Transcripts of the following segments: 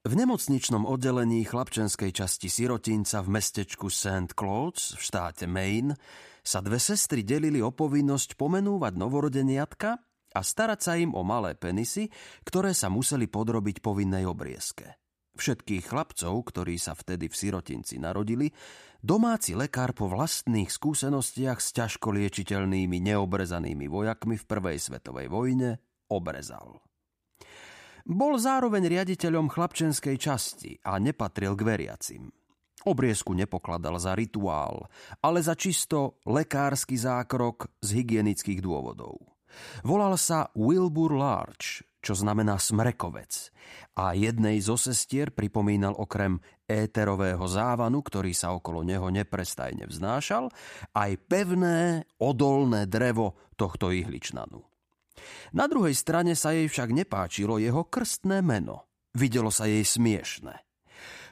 V nemocničnom oddelení chlapčenskej časti sirotinca v mestečku St. Clouds v štáte Maine sa dve sestry delili o povinnosť pomenúvať novorodeniatka a starať sa im o malé penisy, ktoré sa museli podrobiť povinnej obriezke. Všetkých chlapcov, ktorí sa vtedy v sirotinci narodili, domáci lekár po vlastných skúsenostiach s ťažko liečiteľnými neobrezanými vojakmi v Prvej svetovej vojne obrezal. Bol zároveň riaditeľom chlapčenskej časti a nepatril k veriacim. Obriezku nepokladal za rituál, ale za čisto lekársky zákrok z hygienických dôvodov. Volal sa Wilbur Larch, čo znamená smrekovec, a jednej zo sestier pripomínal okrem éterového závanu, ktorý sa okolo neho neprestajne vznášal, aj pevné, odolné drevo tohto ihličnanu. Na druhej strane sa jej však nepáčilo jeho krstné meno. Videlo sa jej smiešne.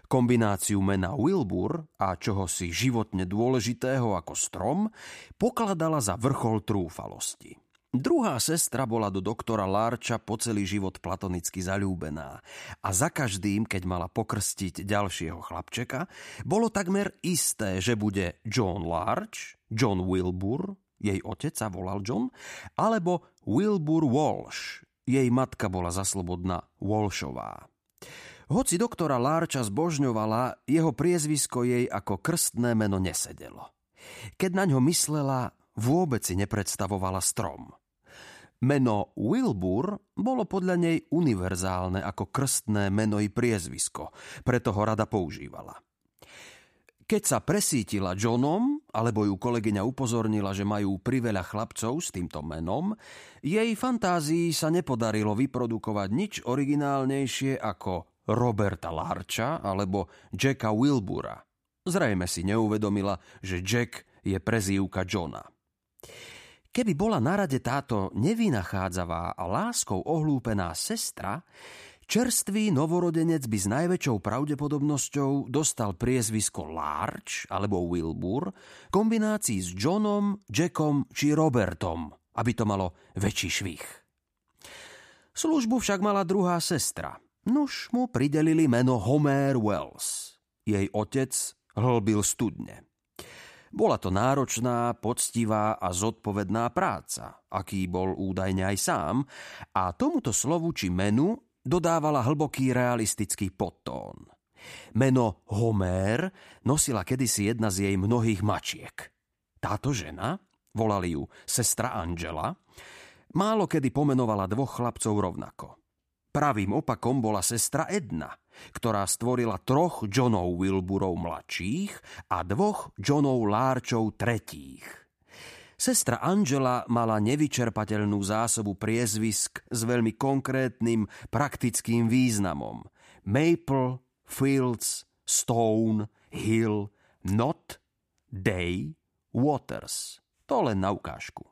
Kombináciu mena Wilbur a čohosi životne dôležitého ako strom pokladala za vrchol trúfalosti. Druhá sestra bola do doktora Lárča po celý život platonicky zalúbená a za každým, keď mala pokrstiť ďalšieho chlapčeka, bolo takmer isté, že bude John Larch, John Wilbur, jej otec sa volal John, alebo Wilbur Walsh, jej matka bola zaslobodná Walshová. Hoci doktora Lárča zbožňovala, jeho priezvisko jej ako krstné meno nesedelo. Keď na ňo myslela, vôbec si nepredstavovala strom. Meno Wilbur bolo podľa nej univerzálne ako krstné meno i priezvisko, preto ho rada používala. Keď sa presítila Johnom, alebo ju kolegyňa upozornila, že majú priveľa chlapcov s týmto menom, jej fantázii sa nepodarilo vyprodukovať nič originálnejšie ako Roberta Larcha alebo Jacka Wilbura. Zrejme si neuvedomila, že Jack je prezývka Johna. Keby bola na rade táto nevynachádzavá a láskou ohlúpená sestra, Čerstvý novorodenec by s najväčšou pravdepodobnosťou dostal priezvisko Larch alebo Wilbur kombinácii s Johnom, Jackom či Robertom, aby to malo väčší švih. Službu však mala druhá sestra. Nuž mu pridelili meno Homer Wells. Jej otec hlbil studne. Bola to náročná, poctivá a zodpovedná práca, aký bol údajne aj sám, a tomuto slovu či menu dodávala hlboký realistický podtón. Meno Homer nosila kedysi jedna z jej mnohých mačiek. Táto žena, volali ju sestra Angela, málo kedy pomenovala dvoch chlapcov rovnako. Pravým opakom bola sestra Edna, ktorá stvorila troch Johnov Wilburov mladších a dvoch Johnov Lárčov tretích. Sestra Angela mala nevyčerpateľnú zásobu priezvisk s veľmi konkrétnym praktickým významom. Maple, Fields, Stone, Hill, Not, Day, Waters. To len na ukážku.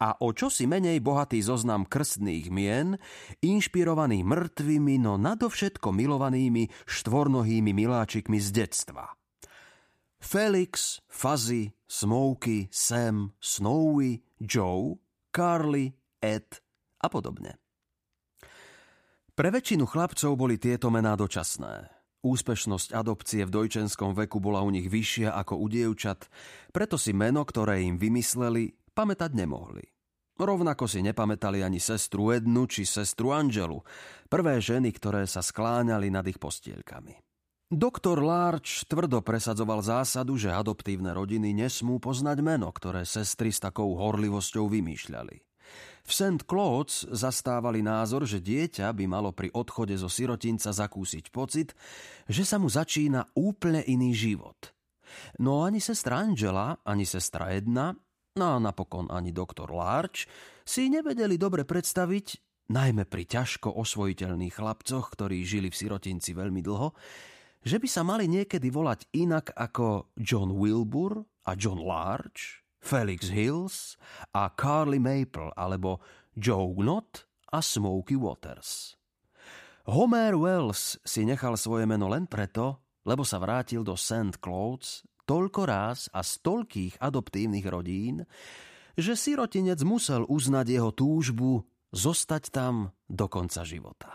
A o čosi menej bohatý zoznam krstných mien, inšpirovaný mŕtvými, no nadovšetko milovanými štvornohými miláčikmi z detstva – Felix, Fuzzy, Smokey, Sam, Snowy, Joe, Carly, Ed a podobne. Pre väčšinu chlapcov boli tieto mená dočasné. Úspešnosť adopcie v dojčenskom veku bola u nich vyššia ako u dievčat, preto si meno, ktoré im vymysleli, pamätať nemohli. Rovnako si nepamätali ani sestru Ednu či sestru Angelu, prvé ženy, ktoré sa skláňali nad ich postielkami. Doktor Larch tvrdo presadzoval zásadu, že adoptívne rodiny nesmú poznať meno, ktoré sestry s takou horlivosťou vymýšľali. V St. Claude's zastávali názor, že dieťa by malo pri odchode zo sirotinca zakúsiť pocit, že sa mu začína úplne iný život. No ani sestra Angela, ani sestra Edna, no a napokon ani doktor Larch si nevedeli dobre predstaviť, najmä pri ťažko osvojiteľných chlapcoch, ktorí žili v sirotinci veľmi dlho, že by sa mali niekedy volať inak ako John Wilbur a John Larch, Felix Hills a Carly Maple alebo Joe Knott a Smokey Waters. Homer Wells si nechal svoje meno len preto, lebo sa vrátil do St. Clouds toľko raz a z toľkých adoptívnych rodín, že sirotinec musel uznať jeho túžbu zostať tam do konca života.